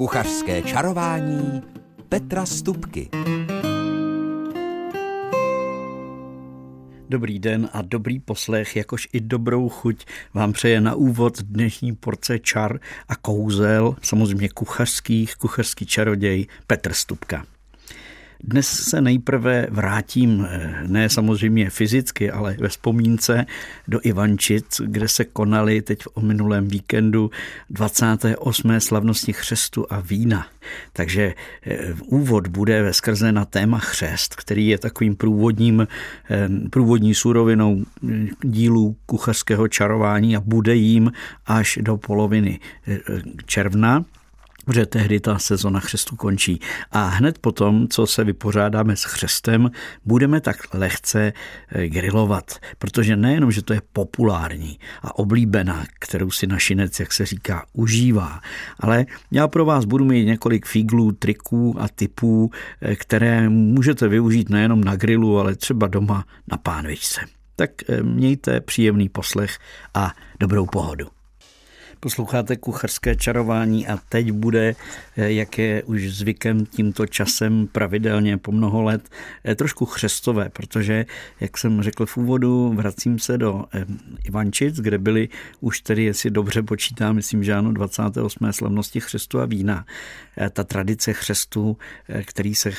Kuchařské čarování Petra Stupky. Dobrý den a dobrý poslech, jakož i dobrou chuť vám přeje na úvod dnešní porce čar a kouzel, samozřejmě kuchařských, kuchařský čaroděj Petr Stupka. Dnes se nejprve vrátím, eh, ne samozřejmě fyzicky, ale ve vzpomínce do Ivančic, kde se konaly teď o minulém víkendu 28. slavnosti chřestu a vína. Takže eh, úvod bude ve skrze na téma chřest, který je takovým průvodním, eh, průvodní surovinou dílů kuchařského čarování a bude jím až do poloviny června protože tehdy ta sezona chřestu končí. A hned potom, co se vypořádáme s chřestem, budeme tak lehce eh, grilovat, protože nejenom, že to je populární a oblíbená, kterou si našinec, jak se říká, užívá, ale já pro vás budu mít několik figlů, triků a typů, eh, které můžete využít nejenom na grilu, ale třeba doma na pánvičce. Tak eh, mějte příjemný poslech a dobrou pohodu. Posloucháte kucharské čarování a teď bude, eh, jak je už zvykem tímto časem pravidelně po mnoho let, eh, trošku chřestové, protože, jak jsem řekl v úvodu, vracím se do eh, Ivančic, kde byly už tedy, jestli dobře počítám, myslím, že ano, 28. slavnosti chřestu a vína. Ta tradice chřestu, který se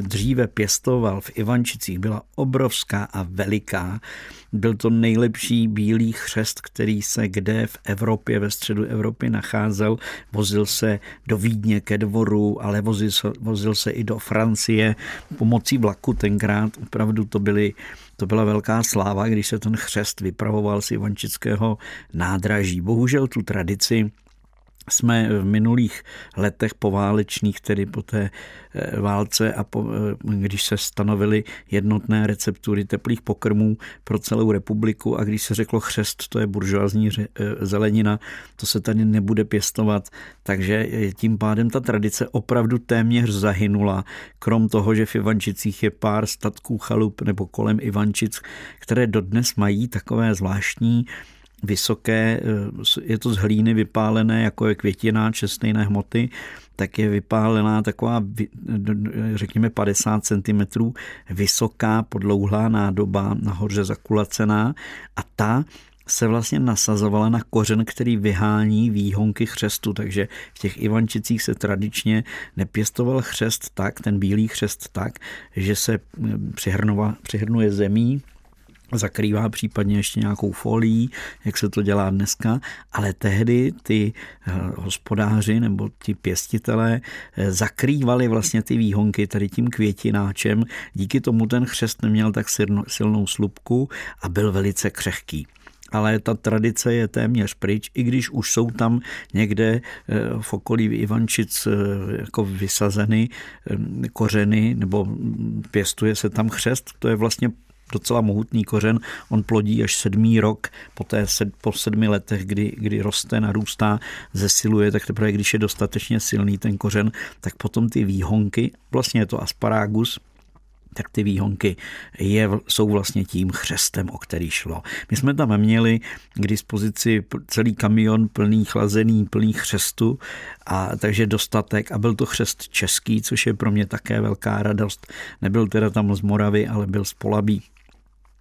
dříve pěstoval v Ivančicích, byla obrovská a veliká. Byl to nejlepší bílý chřest, který se kde v Evropě, ve středu Evropy nacházel. Vozil se do Vídně ke dvoru, ale vozil, vozil se i do Francie pomocí vlaku tenkrát. Opravdu to byly to byla velká sláva, když se ten chřest vypravoval z Ivančického nádraží. Bohužel tu tradici jsme v minulých letech poválečných, tedy po té eh, válce a po, eh, když se stanovily jednotné receptury teplých pokrmů pro celou republiku a když se řeklo chřest, to je buržoazní eh, zelenina, to se tady nebude pěstovat, takže tím pádem ta tradice opravdu téměř zahynula, krom toho, že v Ivančicích je pár statků chalup nebo kolem Ivančic, které dodnes mají takové zvláštní vysoké, eh, je to z hlíny vypálené, jako je květiná čestejné hmoty, tak je vypálená taková, řekněme 50 cm vysoká podlouhlá nádoba, nahoře zakulacená a ta se vlastně nasazovala na kořen, který vyhání výhonky chřestu, takže v těch Ivančicích se tradičně nepěstoval chřest tak, ten bílý chřest tak, že se přihrnuje zemí, zakrývá případně ještě nějakou folií, jak se to dělá dneska, ale tehdy ty eh, hospodáři nebo ti pěstitelé eh, zakrývali vlastně ty výhonky tady tím květináčem, díky tomu ten chřest neměl tak silnou slupku a byl velice křehký. Ale ta tradice je téměř pryč, i když už jsou tam někde eh, v okolí Ivančic jako vysazeny kořeny nebo pěstuje se tam chřest, to je vlastně docela mohutný kořen. On plodí až sedmý rok, poté sed, po sedmi letech, kdy, kdy roste, narůstá, zesiluje, tak teprve když je dostatečně silný ten kořen, tak potom ty výhonky, vlastně je to asparagus, tak ty výhonky je, jsou vlastně tím chřestem, o který šlo. My jsme tam měli k dispozici celý kamion plný chlazený, plný chřestu, a takže dostatek a byl to chřest český, což je pro mě také velká radost. Nebyl teda tam z Moravy, ale byl z Polabí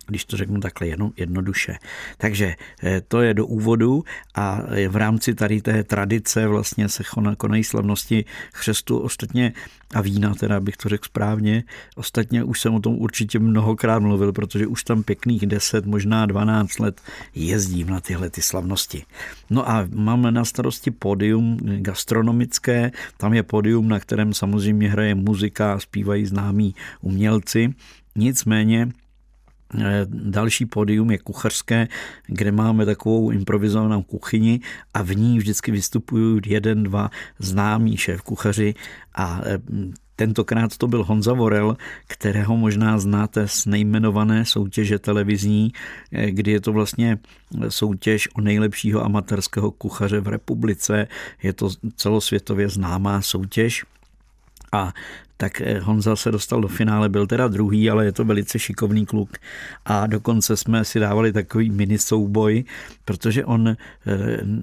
když to řeknu takhle jedno, jednoduše. Takže eh, to je do úvodu a v rámci tady té tradice vlastně se konají slavnosti chřestu ostatně a vína, teda bych to řekl správně. Ostatně už jsem o tom určitě mnohokrát mluvil, protože už tam pěkných 10, možná 12 let jezdím na tyhle ty slavnosti. No a máme na starosti pódium gastronomické, tam je pódium, na kterém samozřejmě hraje muzika a zpívají známí umělci. Nicméně Eh, další pódium je kuchařské, kde máme takovou improvizovanou kuchyni a v ní vždycky vystupují jeden, dva známí šéf kuchaři a eh, Tentokrát to byl Honza Vorel, kterého možná znáte z nejmenované soutěže televizní, eh, kdy je to vlastně soutěž o nejlepšího amatérského kuchaře v republice. Je to celosvětově známá soutěž. A tak eh, Honza se dostal do finále, byl teda druhý, ale je to velice šikovný kluk. A dokonce jsme si dávali takový mini souboj, protože on eh,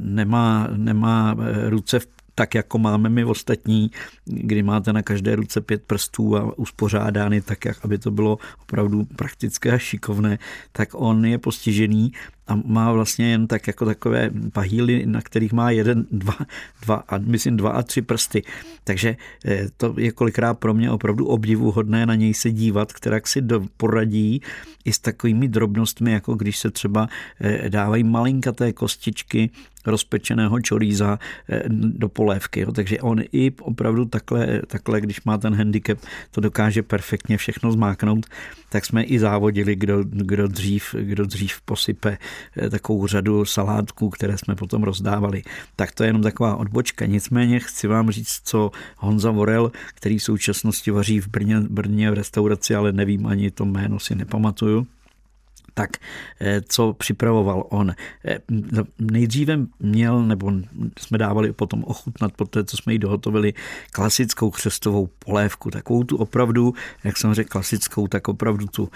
nemá, nemá eh, ruce v tak jako máme my ostatní, kdy máte na každé ruce pět prstů a uspořádány tak, jak aby to bylo opravdu praktické a šikovné, tak on je postižený a má vlastně jen tak jako takové pahýly, na kterých má jeden, dva, dva a myslím dva a tři prsty. Takže eh, to je kolikrát pro mě opravdu obdivuhodné na něj se dívat, která si poradí i s takovými drobnostmi, jako když se třeba eh, dávají malinkaté kostičky rozpečeného čoríza eh, do polévky. Jo. Takže on i opravdu takhle, takhle, když má ten handicap, to dokáže perfektně všechno zmáknout, tak jsme i závodili, kdo, kdo, dřív, kdo dřív posype takovou řadu salátků, které jsme potom rozdávali. Tak to je jenom taková odbočka. Nicméně chci vám říct, co Honza Vorel, který v současnosti vaří v Brně, Brně v restauraci, ale nevím ani to jméno si nepamatuju, tak eh, co připravoval on. Eh, nejdříve měl, nebo jsme dávali potom ochutnat po té, co jsme ji dohotovili, klasickou křestovou polévku, takovou tu opravdu, jak jsem řekl, klasickou, tak opravdu tu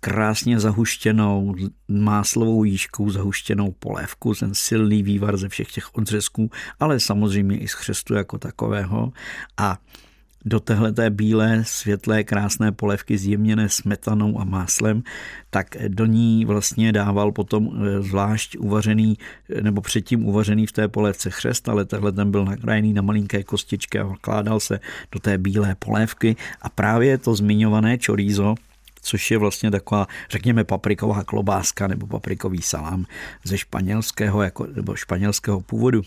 krásně zahuštěnou máslovou jížkou zahuštěnou polévku, ten silný vývar ze všech těch odřezků, ale samozřejmě i z křestu jako takového. A do téhleté bílé, světlé, krásné polévky zjemněné smetanou a máslem, tak do ní vlastně dával potom eh, zvlášť uvařený, nebo předtím uvařený v té polévce chřest, ale tehle ten byl nakrájený na malinké kostičky a vkládal se do té bílé polévky a právě to zmiňované chorizo, což je vlastně taková, řekněme, papriková klobáska nebo paprikový salám ze španělského, jako, nebo španělského původu,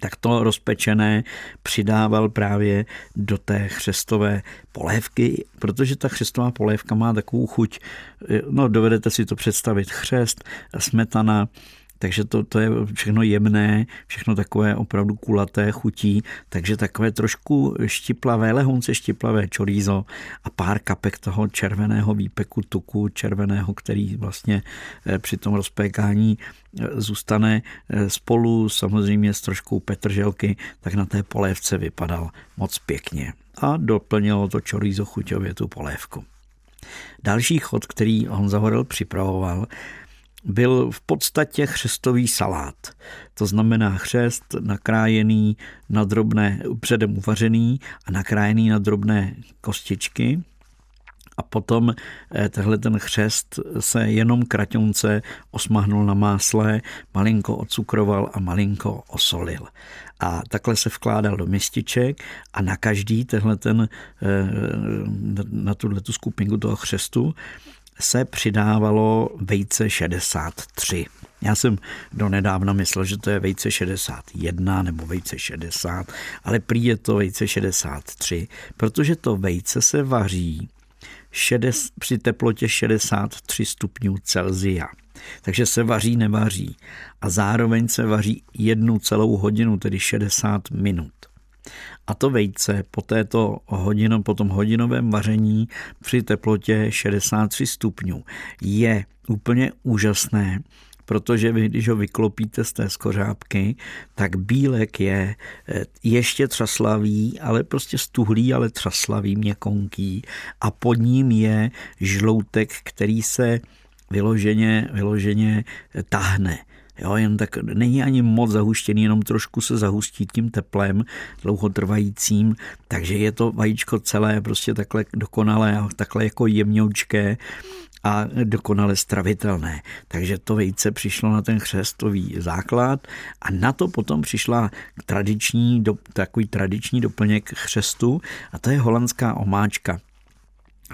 tak to rozpečené přidával právě do té chřestové polévky, protože ta chřestová polévka má takovou chuť, no dovedete si to představit, chřest, smetana, takže to, to je všechno jemné, všechno takové opravdu kulaté chutí, takže takové trošku štiplavé, lehonce štiplavé čorízo a pár kapek toho červeného výpeku tuku, červeného, který vlastně eh, při tom rozpékání eh, zůstane eh, spolu samozřejmě s troškou petrželky, tak na té polévce vypadal moc pěkně. A doplnilo to čorízo chuťově tu polévku. Další chod, který Honza Horel připravoval, byl v podstatě chřestový salát. To znamená chřest nakrájený na drobné, předem uvařený a nakrájený na drobné kostičky. A potom eh, tehle ten chřest se jenom kraťonce osmahnul na másle, malinko ocukroval a malinko osolil. A takhle se vkládal do městiček a na každý tehle ten, eh, na tuhle tu skupinku toho chřestu se přidávalo vejce 63. Já jsem do nedávna myslel, že to je vejce 61 nebo vejce 60, ale prý je to vejce 63, protože to vejce se vaří šedes, při teplotě 63 stupňů Celzia. Takže se vaří, nevaří. A zároveň se vaří jednu celou hodinu, tedy 60 minut. A to vejce po této hodinu, po tom hodinovém vaření při teplotě 63 stupňů je úplně úžasné, protože vy, když ho vyklopíte z té skořápky, tak bílek je eh, ještě třaslavý, ale prostě stuhlý, ale třaslavý, měkonký a pod ním je žloutek, který se vyloženě, vyloženě tahne. Jo, jen tak není ani moc zahuštěný, jenom trošku se zahustí tím teplem dlouhotrvajícím, takže je to vajíčko celé prostě takhle dokonalé takhle jako jemňoučké a dokonale stravitelné. Takže to vejce přišlo na ten chřestový základ a na to potom přišla tradiční, takový tradiční doplněk chřestu a to je holandská omáčka.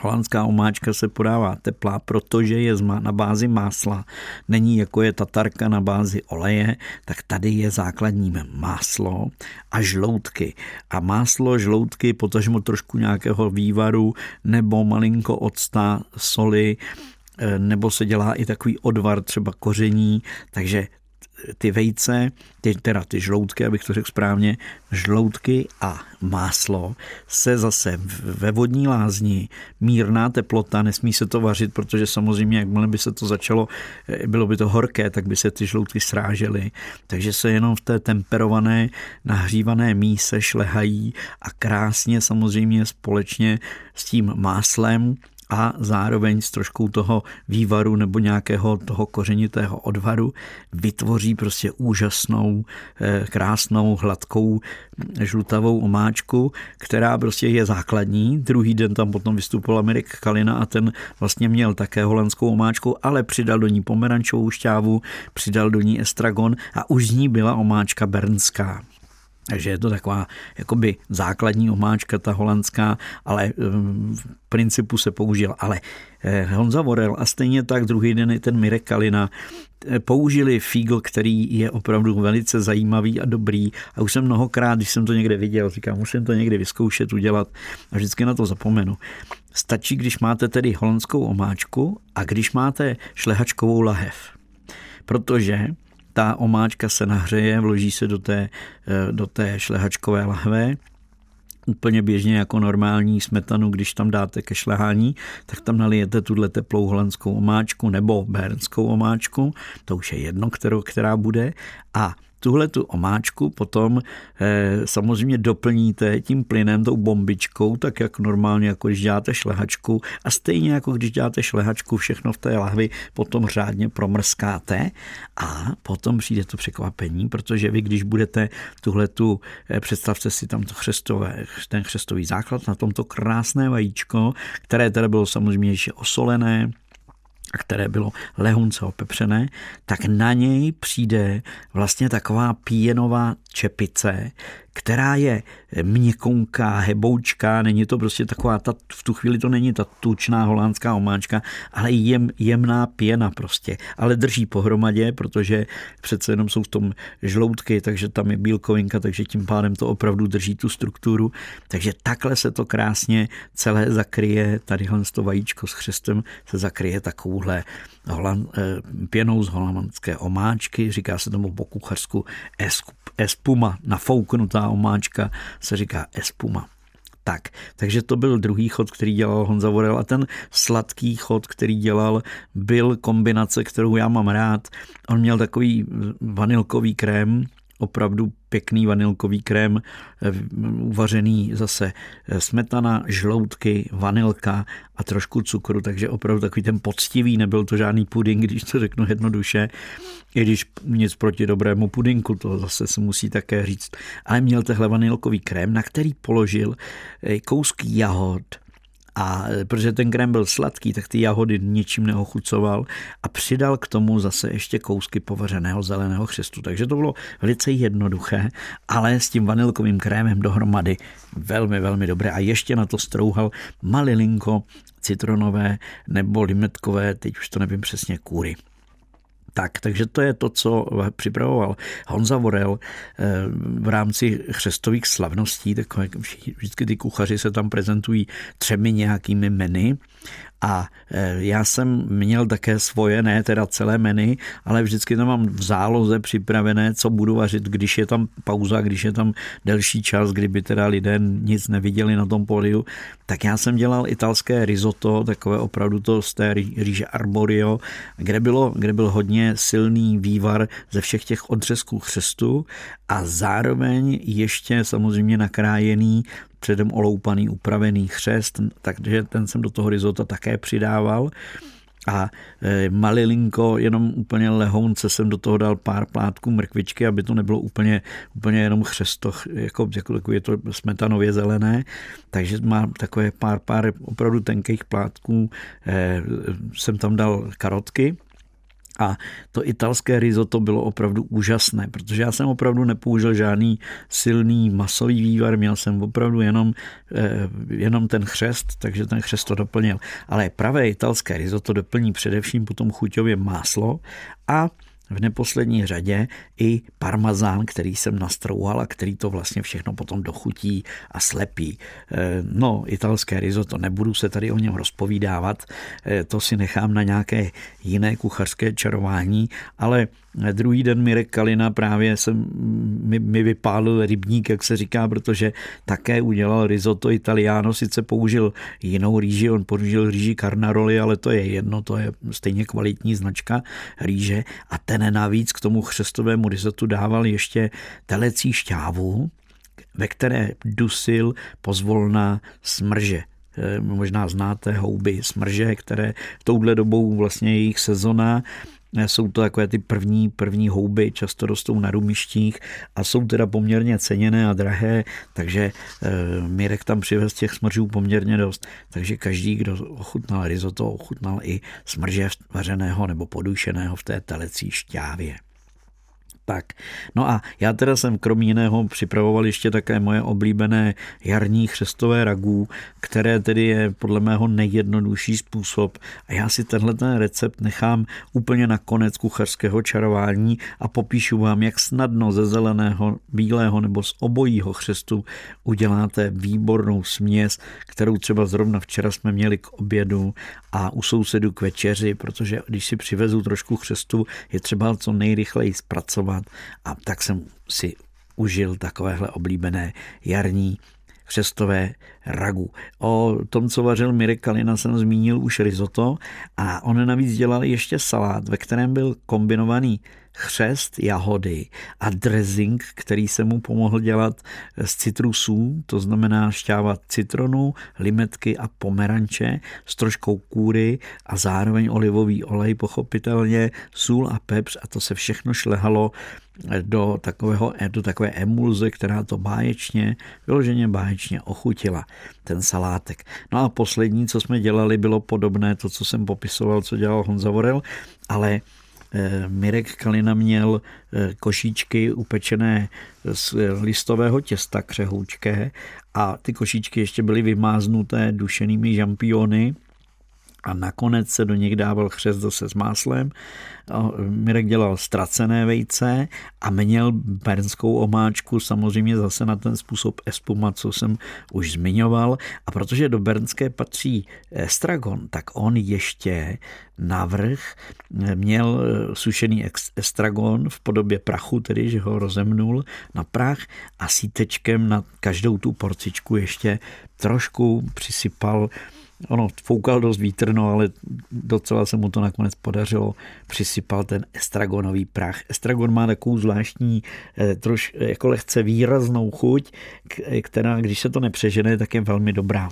Holandská omáčka se podává teplá, protože je na bázi másla. Není jako je tatarka na bázi oleje, tak tady je základním máslo a žloutky. A máslo, žloutky, potažmo trošku nějakého vývaru nebo malinko octa, soli, eh, nebo se dělá i takový odvar třeba koření, takže ty vejce, ty, teda ty žloutky, abych to řekl správně, žloutky a máslo se zase ve vodní lázni, mírná teplota, nesmí se to vařit, protože samozřejmě, jakmile by se to začalo, eh, bylo by to horké, tak by se ty žloutky srážely. Takže se jenom v té temperované, nahřívané míse šlehají a krásně samozřejmě společně s tím máslem a zároveň s troškou toho vývaru nebo nějakého toho kořenitého odvaru vytvoří prostě úžasnou, eh, krásnou, hladkou, žlutavou omáčku, která prostě je základní. Druhý den tam potom vystupoval Mirek Kalina a ten vlastně měl také holandskou omáčku, ale přidal do ní pomerančovou šťávu, přidal do ní estragon a už z ní byla omáčka bernská. Takže je to taková jakoby základní omáčka, ta holandská, ale eh, v principu se použil. Ale eh, Honza Vorel a stejně tak druhý den i ten Mirek Kalina eh, použili fígl, který je opravdu velice zajímavý a dobrý. A už jsem mnohokrát, když jsem to někde viděl, říkám, musím to někdy vyzkoušet, udělat a vždycky na to zapomenu. Stačí, když máte tedy holandskou omáčku a když máte šlehačkovou lahev. Protože ta omáčka se nahřeje, vloží se do té, eh, do té šlehačkové lahve, úplně běžně jako normální smetanu, když tam dáte ke šlehání, tak tam nalijete tuhle teplou holandskou omáčku nebo bernskou omáčku, to už je jedno, kterou, která bude, a tuhle tu omáčku potom eh, samozřejmě doplníte tím plynem, tou bombičkou, tak jak normálně, jako když děláte šlehačku a stejně jako když děláte šlehačku, všechno v té lahvi potom řádně promrskáte a potom přijde to překvapení, protože vy, když budete tuhle tu, eh, představte si tam to chřestové, ten chřestový základ na tomto krásné vajíčko, které teda bylo samozřejmě ještě osolené, které bylo lehunce opepřené, tak na něj přijde vlastně taková píjenová čepice, která je měkonká, heboučká, není to prostě taková, ta, v tu chvíli to není ta tučná holandská omáčka, ale jem, jemná pěna prostě, ale drží pohromadě, protože přece jenom jsou v tom žloutky, takže tam je bílkovinka, takže tím pádem to opravdu drží tu strukturu, takže takhle se to krásně celé zakryje, tady to vajíčko s chřestem se zakryje takovouhle holand, eh, pěnou z holandské omáčky, říká se tomu po kuchařsku espuma, nafouknutá omáčka se říká espuma. Tak, takže to byl druhý chod, který dělal Honza Vorel a ten sladký chod, který dělal, byl kombinace, kterou já mám rád. On měl takový vanilkový krém, opravdu pěkný vanilkový krém, eh, uvařený zase eh, smetana, žloutky, vanilka a trošku cukru, takže opravdu takový ten poctivý, nebyl to žádný puding, když to řeknu jednoduše, i když nic proti dobrému pudinku, to zase se musí také říct. Ale měl tehle vanilkový krém, na který položil eh, kousky jahod, a protože ten krém byl sladký, tak ty jahody ničím neochucoval a přidal k tomu zase ještě kousky povařeného zeleného chřestu. Takže to bylo velice jednoduché, ale s tím vanilkovým krémem dohromady velmi, velmi dobré. A ještě na to strouhal malilinko citronové nebo limetkové, teď už to nevím přesně, kůry. Tak, takže to je to, co připravoval Honza Vorel eh, v rámci chřestových slavností. Tak vždycky ty kuchaři se tam prezentují třemi nějakými meny a e, já jsem měl také svoje, ne teda celé menu, ale vždycky to mám v záloze připravené, co budu vařit, když je tam pauza, když je tam delší čas, kdyby teda lidé nic neviděli na tom poliu. Tak já jsem dělal italské risotto, takové opravdu to z té rýže arborio, kde, bylo, kde byl hodně silný vývar ze všech těch odřezků chřestu a zároveň ještě samozřejmě nakrájený předem oloupaný, upravený chřest, takže ten jsem do toho risota také přidával. A e, malilinko, jenom úplně lehounce jsem do toho dal pár plátků mrkvičky, aby to nebylo úplně, úplně jenom chřesto, jako, jako, je to smetanově zelené. Takže mám takové pár, pár opravdu tenkých plátků. E, jsem tam dal karotky, a to italské risotto bylo opravdu úžasné, protože já jsem opravdu nepoužil žádný silný masový vývar, měl jsem opravdu jenom, eh, jenom ten chřest, takže ten chřest to doplnil. Ale pravé italské risotto doplní především potom chuťově máslo a v neposlední řadě i parmazán, který jsem nastrouhal a který to vlastně všechno potom dochutí a slepí. Eh, no, italské risotto, nebudu se tady o něm rozpovídávat, eh, to si nechám na nějaké jiné kuchařské čarování, ale Druhý den Mirek Kalina právě jsem, mi, mi vypálil rybník, jak se říká, protože také udělal risotto italiano, sice použil jinou rýži, on použil rýži Carnaroli, ale to je jedno, to je stejně kvalitní značka rýže. A ten navíc k tomu chřestovému risottu dával ještě telecí šťávu, ve které dusil pozvolná smrže. Možná znáte houby smrže, které touhle dobou vlastně jejich sezona jsou to takové ty první, první houby, často rostou na rumištích a jsou teda poměrně ceněné a drahé, takže e, Mirek tam přivez těch smržů poměrně dost. Takže každý, kdo ochutnal risotto, ochutnal i smrže vařeného nebo podušeného v té telecí šťávě tak. No a já teda jsem kromě jiného připravoval ještě také moje oblíbené jarní chřestové ragů, které tedy je podle mého nejjednodušší způsob a já si tenhle ten recept nechám úplně na konec kuchařského čarování a popíšu vám, jak snadno ze zeleného, bílého nebo z obojího chřestu uděláte výbornou směs, kterou třeba zrovna včera jsme měli k obědu a u sousedu k večeři, protože když si přivezu trošku chřestu, je třeba co nejrychleji zpracovat a tak jsem si užil takovéhle oblíbené jarní křestové ragu. O tom, co vařil Mirek Kalina, jsem zmínil už risotto a on navíc dělal ještě salát, ve kterém byl kombinovaný chřest, jahody a dressing, který se mu pomohl dělat z citrusů, to znamená šťávat citronu, limetky a pomeranče s troškou kůry a zároveň olivový olej, pochopitelně sůl a pepř a to se všechno šlehalo do, takového, do takové emulze, která to báječně, vyloženě báječně ochutila, ten salátek. No a poslední, co jsme dělali, bylo podobné to, co jsem popisoval, co dělal Honza Vorel, ale Mirek Kalina měl eh, košíčky upečené z listového těsta křehoučké a ty košíčky ještě byly vymáznuté dušenými žampiony, a nakonec se do nich dával chřest zase s máslem. Mirek dělal ztracené vejce a měl bernskou omáčku samozřejmě zase na ten způsob espuma, co jsem už zmiňoval. A protože do bernské patří estragon, tak on ještě navrh měl sušený estragon v podobě prachu, tedy že ho rozemnul na prach a sítečkem na každou tu porcičku ještě trošku přisypal ono foukal dost vítr, no, ale docela se mu to nakonec podařilo. Přisypal ten estragonový prach. Estragon má takovou zvláštní, eh, troš jako lehce výraznou chuť, která, když se to nepřežene, tak je velmi dobrá.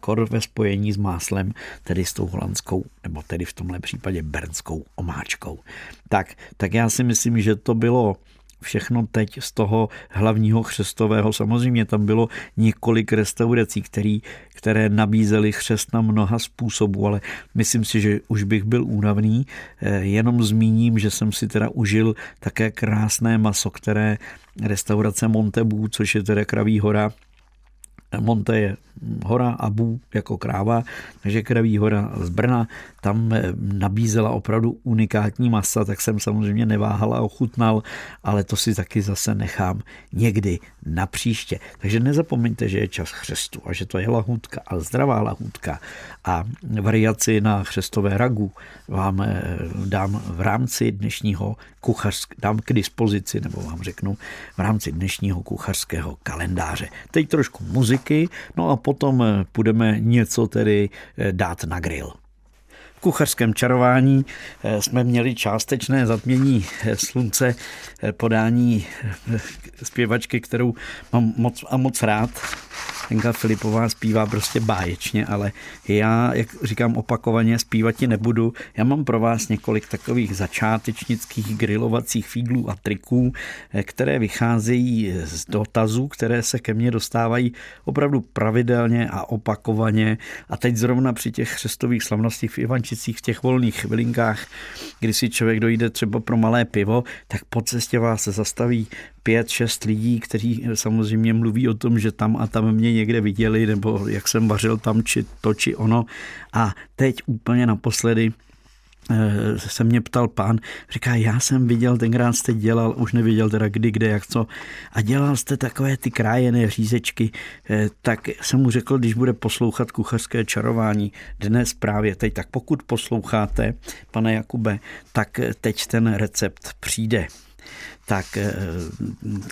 Kor ve spojení s máslem, tedy s tou holandskou, nebo tedy v tomhle případě bernskou omáčkou. Tak, tak já si myslím, že to bylo všechno teď z toho hlavního křestového. Samozřejmě tam bylo několik restaurací, který, které nabízely chřest na mnoha způsobů, ale myslím si, že už bych byl únavný. Eh, jenom zmíním, že jsem si teda užil také krásné maso, které restaurace Montebu, což je teda Kraví hora, Monte je hora a Bů jako kráva, takže Kraví hora z Brna, tam nabízela opravdu unikátní masa, tak jsem samozřejmě neváhal a ochutnal, ale to si taky zase nechám někdy na příště. Takže nezapomeňte, že je čas chřestu a že to je lahůdka, ale zdravá lahůdka a variaci na chřestové ragu vám eh, dám v rámci dnešního kuchařsk, dám k dispozici, nebo vám řeknu v rámci dnešního kuchařského kalendáře. Teď trošku muziky, no a potom eh, půjdeme něco tedy eh, dát na grill. Kuchařském čarování eh, jsme měli částečné zatmění slunce podání zpěvačky, kterou mám moc a moc rád. Lenka Filipová zpívá prostě báječně, ale já, jak říkám opakovaně, zpívat ti nebudu. Já mám pro vás několik takových začátečnických grilovacích fíglů a triků, eh, které vycházejí z dotazů, které se ke mně dostávají opravdu pravidelně a opakovaně. A teď zrovna při těch křestových slavnostích v Ivančicích, v těch volných chvilinkách, kdy si člověk dojde třeba pro malé pivo, tak po cestě vás se zastaví pět, šest lidí, kteří samozřejmě mluví o tom, že tam a tam mě někde viděli, nebo jak jsem vařil tam, či to, či ono. A teď úplně naposledy se mě ptal pán, říká, já jsem viděl, tenkrát jste dělal, už neviděl teda kdy, kde, jak co, a dělal jste takové ty krájené řízečky, eh, tak jsem mu řekl, když bude poslouchat kuchařské čarování dnes právě teď, tak pokud posloucháte, pane Jakube, tak teď ten recept přijde. Tak eh,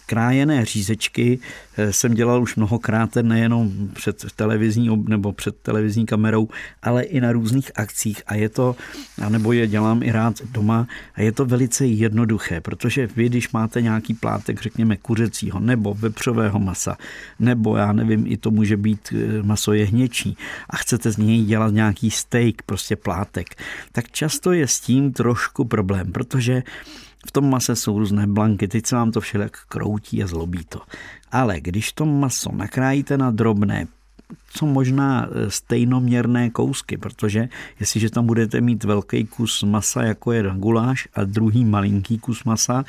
krájené řízečky eh, jsem dělal už mnohokrát, nejenom před televizní nebo před televizní kamerou, ale i na různých akcích. A je to, nebo je dělám i rád doma a je to velice jednoduché, protože vy, když máte nějaký plátek, řekněme kuřecího nebo vepřového masa, nebo já nevím, i to může být eh, maso jehněčí a chcete z něj dělat nějaký steak, prostě plátek, tak často je s tím trošku problém, protože v tom mase jsou různé blanky, teď se vám to všelijak kroutí a zlobí to. Ale když to maso nakrájíte na drobné, co možná e, stejnoměrné kousky, protože jestliže tam budete mít velký kus masa, jako je guláš, a druhý malinký kus masa,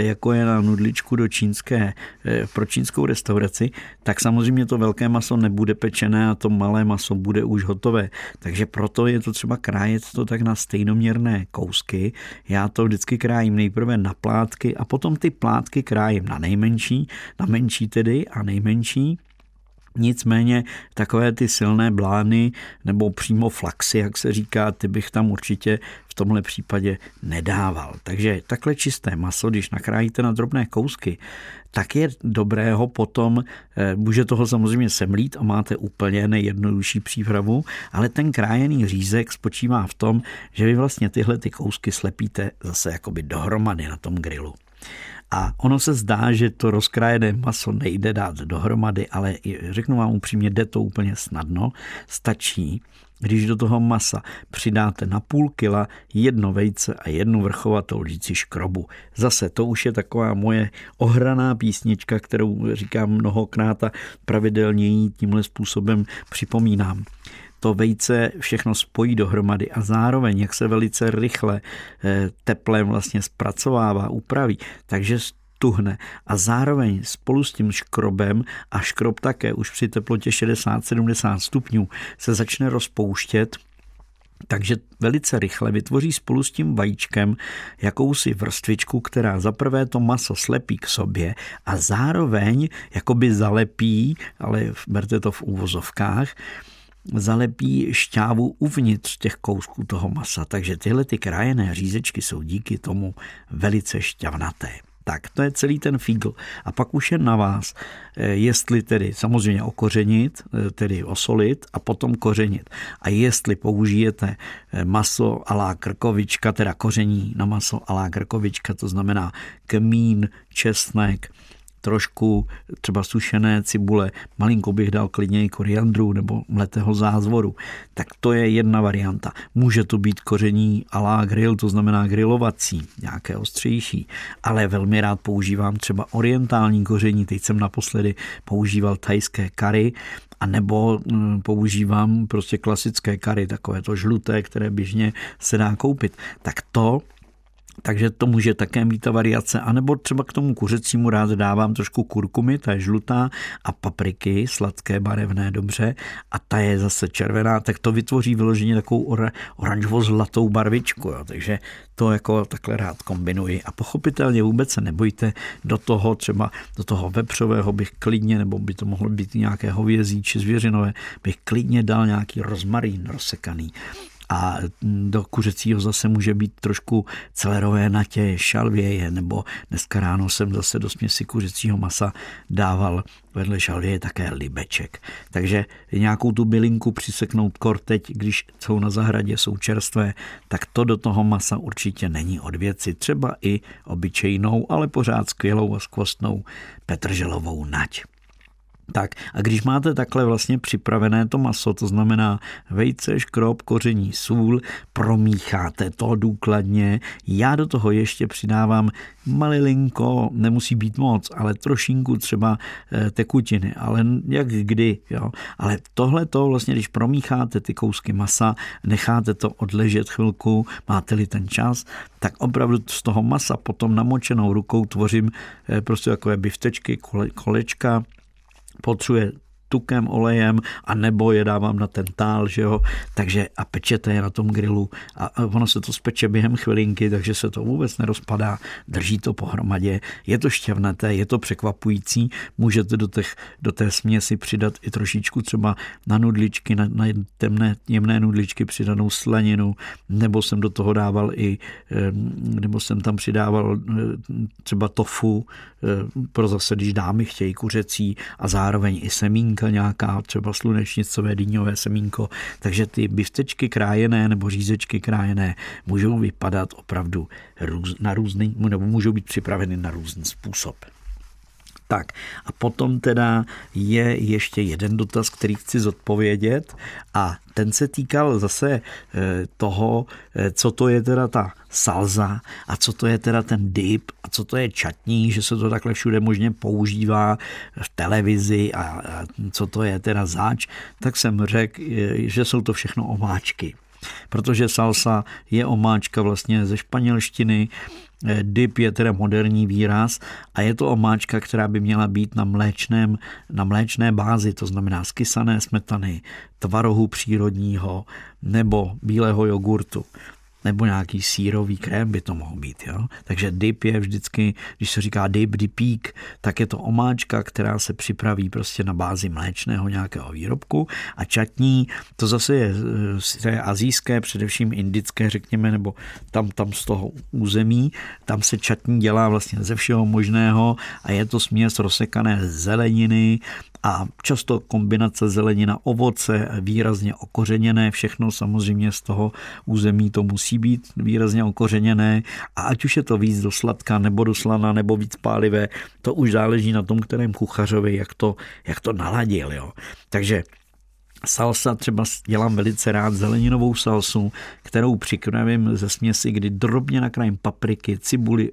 jako je na nudličku do čínské, eh, pro čínskou restauraci, tak samozřejmě to velké maso nebude pečené a to malé maso bude už hotové. Takže proto je to třeba krájet to tak na stejnoměrné kousky. Já to vždycky krájím nejprve na plátky a potom ty plátky krájím na nejmenší, na menší tedy a nejmenší Nicméně takové ty silné blány nebo přímo flaxy, jak se říká, ty bych tam určitě v tomhle případě nedával. Takže takhle čisté maso, když nakrájíte na drobné kousky, tak je dobré ho potom, eh, může toho samozřejmě semlít a máte úplně nejjednodušší přípravu, ale ten krájený řízek spočívá v tom, že vy vlastně tyhle ty kousky slepíte zase jakoby dohromady na tom grilu. A ono se zdá, že to rozkrájené maso nejde dát dohromady, ale řeknu vám upřímně, jde to úplně snadno. Stačí, když do toho masa přidáte na půl kila jedno vejce a jednu vrchovatou lžíci škrobu. Zase to už je taková moje ohraná písnička, kterou říkám mnohokrát a pravidelně ji tímhle způsobem připomínám to vejce všechno spojí dohromady a zároveň, jak se velice rychle eh, teplem vlastně zpracovává, upraví, takže tuhne a zároveň spolu s tím škrobem a škrob také už při teplotě 60-70 stupňů se začne rozpouštět, takže velice rychle vytvoří spolu s tím vajíčkem jakousi vrstvičku, která zaprvé to maso slepí k sobě a zároveň jakoby zalepí, ale berte to v úvozovkách, zalepí šťávu uvnitř těch kousků toho masa. Takže tyhle ty krájené řízečky jsou díky tomu velice šťavnaté. Tak to je celý ten fígl. A pak už je na vás, eh, jestli tedy samozřejmě okořenit, eh, tedy osolit a potom kořenit. A jestli použijete eh, maso alá krkovička, teda koření na maso alá krkovička, to znamená kmín, česnek, trošku třeba sušené cibule, malinko bych dal klidně i koriandru nebo mletého zázvoru. Tak to je jedna varianta. Může to být koření a la grill, to znamená grilovací, nějaké ostřejší, ale velmi rád používám třeba orientální koření. Teď jsem naposledy používal tajské kary, a nebo mm, používám prostě klasické kary, takové to žluté, které běžně se dá koupit. Tak to takže to může také mít ta variace. A nebo třeba k tomu kuřecímu rád dávám trošku kurkumy, ta je žlutá, a papriky, sladké, barevné, dobře. A ta je zase červená, tak to vytvoří vyloženě takovou or- oranžovo-zlatou barvičku. Jo. Takže to jako takhle rád kombinuji. A pochopitelně vůbec se nebojte do toho, třeba do toho vepřového bych klidně, nebo by to mohlo být nějaké hovězí či zvěřinové, bych klidně dal nějaký rozmarín rozsekaný a do kuřecího zase může být trošku celerové natě, šalvěje, nebo dneska ráno jsem zase do směsi kuřecího masa dával vedle šalvěje také libeček. Takže nějakou tu bylinku přiseknout korteď, když jsou na zahradě, jsou čerstvé, tak to do toho masa určitě není od věci. Třeba i obyčejnou, ale pořád skvělou a skvostnou petrželovou nať. Tak a když máte takhle vlastně připravené to maso, to znamená vejce, škrob, koření, sůl, promícháte to důkladně. Já do toho ještě přidávám malilinko, nemusí být moc, ale trošinku třeba eh, tekutiny, ale jak kdy, jo. Ale tohle to vlastně, když promícháte ty kousky masa, necháte to odležet chvilku, máte-li ten čas, tak opravdu z toho masa potom namočenou rukou tvořím eh, prostě takové biftečky, kolečka, 보츠웰 tukem, olejem, a nebo je dávám na ten tál, že jo, takže a pečete je na tom grilu a, ono se to speče během chvilinky, takže se to vůbec nerozpadá, drží to pohromadě, je to šťavnaté, je to překvapující, můžete do, těch, do té směsi přidat i trošičku třeba na nudličky, na, na temné, jemné nudličky přidanou slaninu, nebo jsem do toho dával i, nebo jsem tam přidával třeba tofu, pro zase, když dámy chtějí kuřecí a zároveň i semínka nějaká, třeba slunečnicové dýňové semínko, takže ty biftečky krájené nebo řízečky krájené můžou vypadat opravdu na různý, nebo můžou být připraveny na různý způsob. Tak. A potom teda je ještě jeden dotaz, který chci zodpovědět. A ten se týkal zase eh, toho, eh, co to je teda ta salza a co to je teda ten dip a co to je čatní, že se to takhle všude možně používá v televizi a co to je teda záč, tak jsem řekl, eh, že jsou to všechno omáčky. Protože salsa je omáčka vlastně ze španělštiny, dip je teda moderní výraz a je to omáčka, která by měla být na, mléčném, na mléčné bázi, to znamená skysané smetany, tvarohu přírodního nebo bílého jogurtu nebo nějaký sírový krém by to mohl být. Jo? Takže dip je vždycky, když se říká dip, dipík, tak je to omáčka, která se připraví prostě na bázi mléčného nějakého výrobku a čatní, to zase je, to je azijské, především indické, řekněme, nebo tam, tam z toho území, tam se čatní dělá vlastně ze všeho možného a je to směs rozsekané zeleniny, a často kombinace zelenina, ovoce, výrazně okořeněné, všechno samozřejmě z toho území to musí být výrazně okořeněné a ať už je to víc do sladka nebo do slana nebo víc pálivé, to už záleží na tom, kterém kuchařovi, jak to, jak to naladil. Jo. Takže Salsa třeba dělám velice rád zeleninovou salsu, kterou připravím ze směsi, kdy drobně nakrájím papriky, cibuli,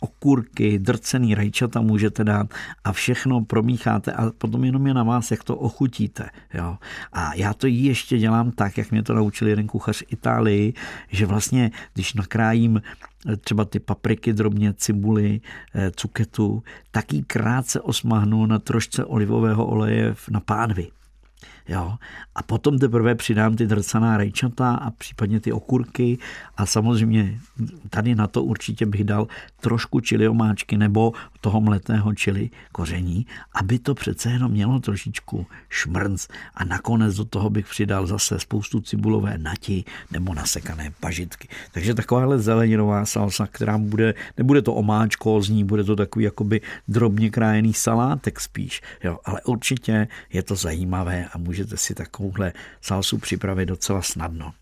okurky, drcený rajčata můžete dát a všechno promícháte a potom jenom je na vás, jak to ochutíte. Jo. A já to ještě dělám tak, jak mě to naučil jeden kuchař v Itálii, že vlastně, když nakrájím eh, třeba ty papriky drobně, cibuli, eh, cuketu, tak ji krátce osmahnu na trošce olivového oleje na pánvi. Jo? A potom teprve přidám ty drcaná rajčata a případně ty okurky a samozřejmě tady na to určitě bych dal trošku čili omáčky nebo toho mletého čili koření, aby to přece jenom mělo trošičku šmrnc a nakonec do toho bych přidal zase spoustu cibulové nati nebo nasekané pažitky. Takže takováhle zeleninová salsa, která bude, nebude to omáčko z ní, bude to takový jakoby drobně krájený salátek spíš, jo, ale určitě je to zajímavé a můžete si takovouhle salsu připravit docela snadno.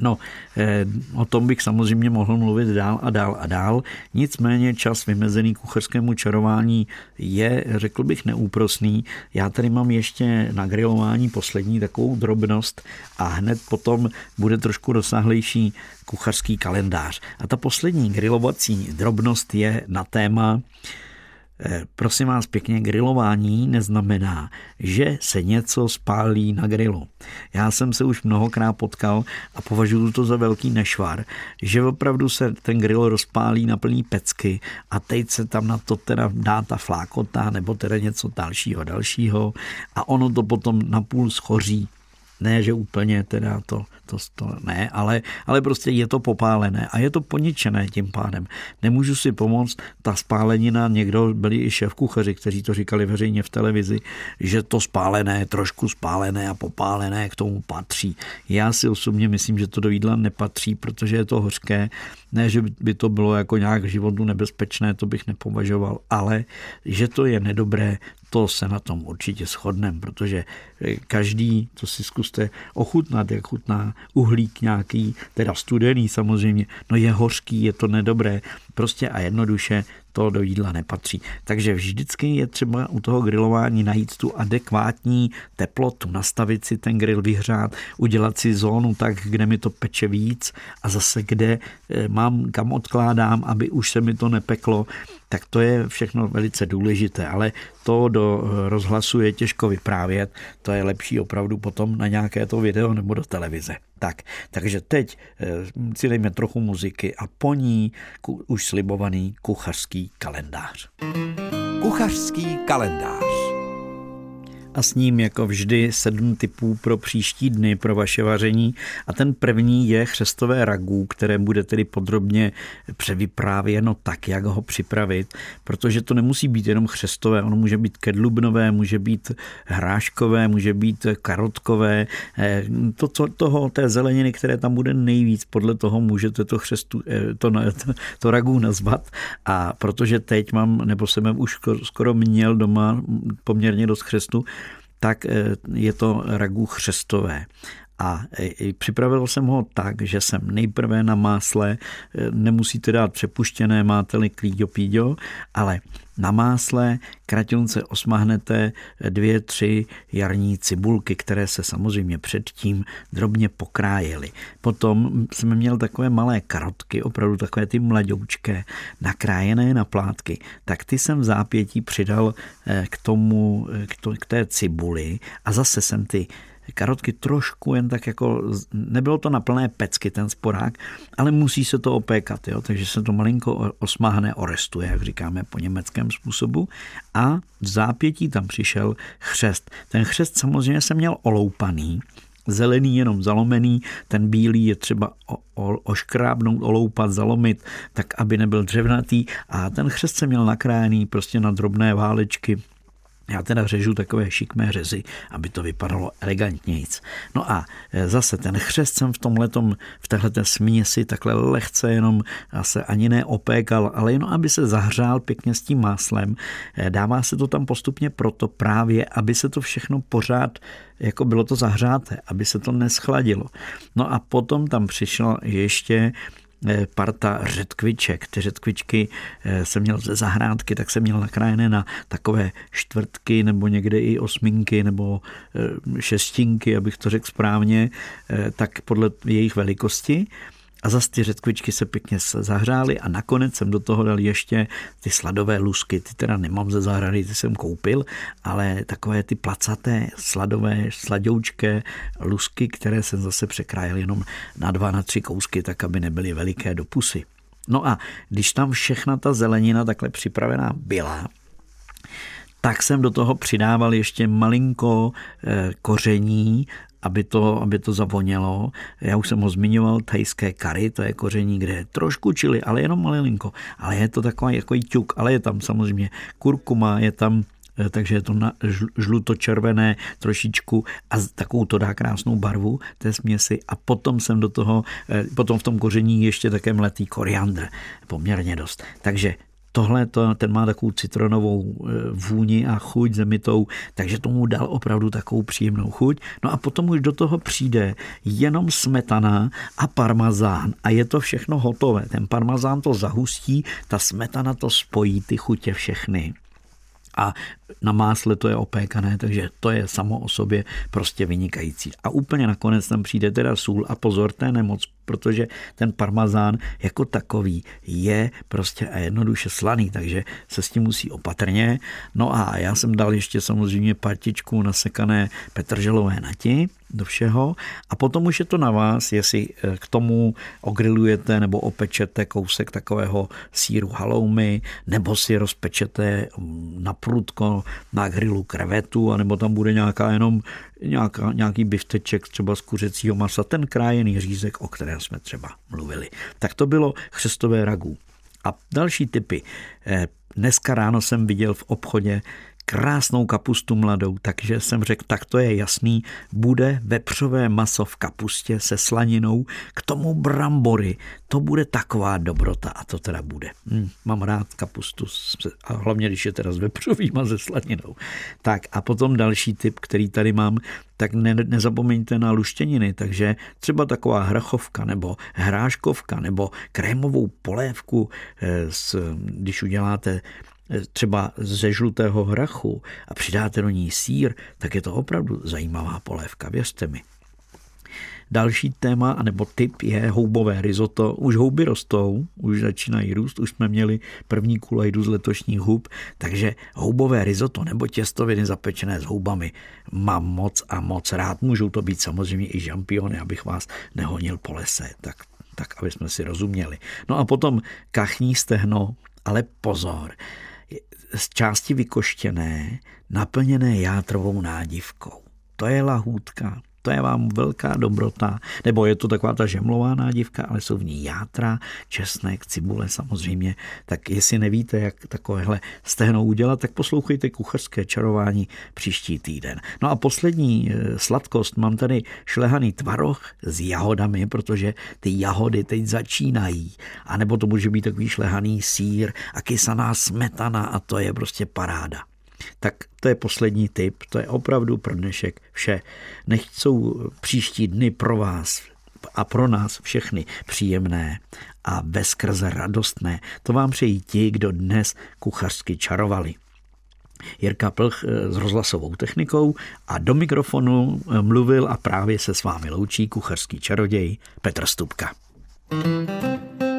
No, eh, o tom bych samozřejmě mohl mluvit dál a dál a dál. Nicméně čas vymezený kuchařskému čarování je, řekl bych, neúprosný. Já tady mám ještě na grilování poslední takovou drobnost a hned potom bude trošku rozsáhlejší kuchařský kalendář. A ta poslední grilovací drobnost je na téma prosím vás pěkně, grilování neznamená, že se něco spálí na grilu. Já jsem se už mnohokrát potkal a považuji to za velký nešvar, že opravdu se ten grill rozpálí na plný pecky a teď se tam na to teda dá ta flákota nebo teda něco dalšího, dalšího a ono to potom napůl schoří. Ne, že úplně teda to to, to ne, ale, ale prostě je to popálené a je to poničené tím pádem. Nemůžu si pomoct, ta spálenina, někdo byli i šéf kuchaři, kteří to říkali veřejně v televizi, že to spálené, trošku spálené a popálené k tomu patří. Já si osobně myslím, že to do jídla nepatří, protože je to hořké. Ne, že by to bylo jako nějak životu nebezpečné, to bych nepovažoval, ale že to je nedobré, to se na tom určitě shodneme, protože každý, to si zkuste ochutnat, jak chutná uhlík nějaký, teda studený samozřejmě, no je hořký, je to nedobré, prostě a jednoduše to do jídla nepatří. Takže vždycky je třeba u toho grilování najít tu adekvátní teplotu, nastavit si ten grill, vyhřát, udělat si zónu tak, kde mi to peče víc a zase kde eh, mám, kam odkládám, aby už se mi to nepeklo, tak to je všechno velice důležité, ale to do eh, rozhlasu je těžko vyprávět, to je lepší opravdu potom na nějaké to video nebo do televize. Tak, takže teď eh, si dejme trochu muziky a po ní už slibovaný kuchařský kalendář. Kuchařský kalendář. A s ním jako vždy sedm typů pro příští dny pro vaše vaření. A ten první je chřestové ragu, které bude tedy podrobně převyprávěno tak, jak ho připravit, protože to nemusí být jenom chřestové, ono může být kedlubnové, může být hráškové, může být karotkové, eh, to, co, toho, té zeleniny, které tam bude nejvíc, podle toho můžete to chřestu, eh, to, to, to ragu nazvat. A protože teď mám, nebo jsem už skoro měl doma poměrně dost chřestu, tak eh, je to ragu chřestové. A e, připravil jsem ho tak, že jsem nejprve na másle, e, nemusíte dát přepuštěné, máte-li klíďo píďo, ale na másle kratěnce osmahnete dvě, tři jarní cibulky, které se samozřejmě předtím drobně pokrájely. Potom jsem měl takové malé karotky, opravdu takové ty mladoučké, nakrájené na plátky. Tak ty jsem v zápětí přidal e, k tomu, to, k té cibuli a zase jsem ty karotky trošku jen tak jako, nebylo to na plné pecky ten sporák, ale musí se to opékat, jo? takže se to malinko osmáhne, orestuje, jak říkáme po německém způsobu a v zápětí tam přišel chřest. Ten chřest samozřejmě jsem měl oloupaný, zelený jenom zalomený, ten bílý je třeba o, o, oškrábnout, oloupat, zalomit, tak aby nebyl dřevnatý a ten chřest jsem měl nakrájený prostě na drobné válečky, já teda řežu takové šikmé řezy, aby to vypadalo elegantnějc. No a e, zase ten chřest jsem v tomhletom, v téhleté směsi takhle lehce jenom se ani neopékal, ale jenom aby se zahřál pěkně s tím máslem. E, dává se to tam postupně proto právě, aby se to všechno pořád jako bylo to zahřáté, aby se to neschladilo. No a potom tam přišlo ještě parta řetkviček. Ty řetkvičky eh, jsem měl ze zahrádky, tak jsem měl nakrájené na takové čtvrtky nebo někde i osminky nebo eh, šestinky, abych to řekl správně, tak podle jejich velikosti. A zase ty řetkvičky se pěkně zahřály a nakonec jsem do toho dal ještě ty sladové lusky. Ty teda nemám ze zahrady, ty jsem koupil, ale takové ty placaté, sladové, sladoučké lusky, které jsem zase překrájel jenom na dva, na tři kousky, tak aby nebyly veliké do pusy. No a když tam všechna ta zelenina takhle připravená byla, tak jsem do toho přidával ještě malinko eh, koření aby to, aby to zavonělo. Já už jsem ho zmiňoval, tajské kary, to je koření, kde je trošku čili, ale jenom malinko. Ale je to takový jako ťuk, ale je tam samozřejmě kurkuma, je tam eh, takže je to na žluto-červené trošičku a takovou to dá krásnou barvu té směsi a potom jsem do toho, eh, potom v tom koření ještě také mletý koriandr, poměrně dost. Takže Tohle to, ten má takovou citronovou e, vůni a chuť zemitou, takže tomu dal opravdu takovou příjemnou chuť. No a potom už do toho přijde jenom smetana a parmazán a je to všechno hotové. Ten parmazán to zahustí, ta smetana to spojí ty chutě všechny a na másle to je opékané, takže to je samo o sobě prostě vynikající. A úplně nakonec tam přijde teda sůl a pozor, je nemoc, protože ten parmazán jako takový je prostě a jednoduše slaný, takže se s tím musí opatrně. No a já jsem dal ještě samozřejmě partičku nasekané petrželové nati, do všeho a potom už je to na vás, jestli eh, k tomu ogrilujete nebo opečete kousek takového síru haloumy nebo si rozpečete mm, na prudko na grilu krevetu anebo tam bude nějaká jenom nějaká, nějaký bifteček třeba z kuřecího masa, ten krájený řízek, o kterém jsme třeba mluvili. Tak to bylo chřestové ragu. A další typy. Eh, dneska ráno jsem viděl v obchodě krásnou kapustu mladou, takže jsem řekl, tak to je jasný, bude vepřové maso v kapustě se slaninou, k tomu brambory, to bude taková dobrota a to teda bude. Hm, mám rád kapustu a hlavně, když je teda s vepřovým a se slaninou. Tak a potom další typ, který tady mám, tak ne, nezapomeňte na luštěniny, takže třeba taková hrachovka nebo hráškovka nebo krémovou polévku, eh, s, když uděláte třeba ze žlutého hrachu a přidáte do ní sír, tak je to opravdu zajímavá polévka, věřte mi. Další téma, anebo typ je houbové risotto. Už houby rostou, už začínají růst, už jsme měli první kulajdu z letošních hub, takže houbové risotto nebo těstoviny zapečené s houbami mám moc a moc rád. Můžou to být samozřejmě i žampiony, abych vás nehonil po lese, tak, tak aby jsme si rozuměli. No a potom kachní stehno, ale pozor, z části vykoštěné, naplněné játrovou nádivkou. To je lahůdka, to je vám velká dobrota, nebo je to taková ta žemlová nádivka, ale jsou v ní játra, česnek, cibule samozřejmě. Tak jestli nevíte, jak takovéhle stehno udělat, tak poslouchejte kuchařské čarování příští týden. No a poslední eh, sladkost, mám tady šlehaný tvaroh s jahodami, protože ty jahody teď začínají. A nebo to může být takový šlehaný sír a kysaná smetana a to je prostě paráda. Tak to je poslední tip, to je opravdu pro dnešek vše. Nechť jsou příští dny pro vás a pro nás všechny příjemné a veskrze radostné. To vám přejí ti, kdo dnes kuchařsky čarovali. Jirka Plch eh, s rozhlasovou technikou a do mikrofonu eh, mluvil a právě se s vámi loučí kuchařský čaroděj Petr Stupka. thank you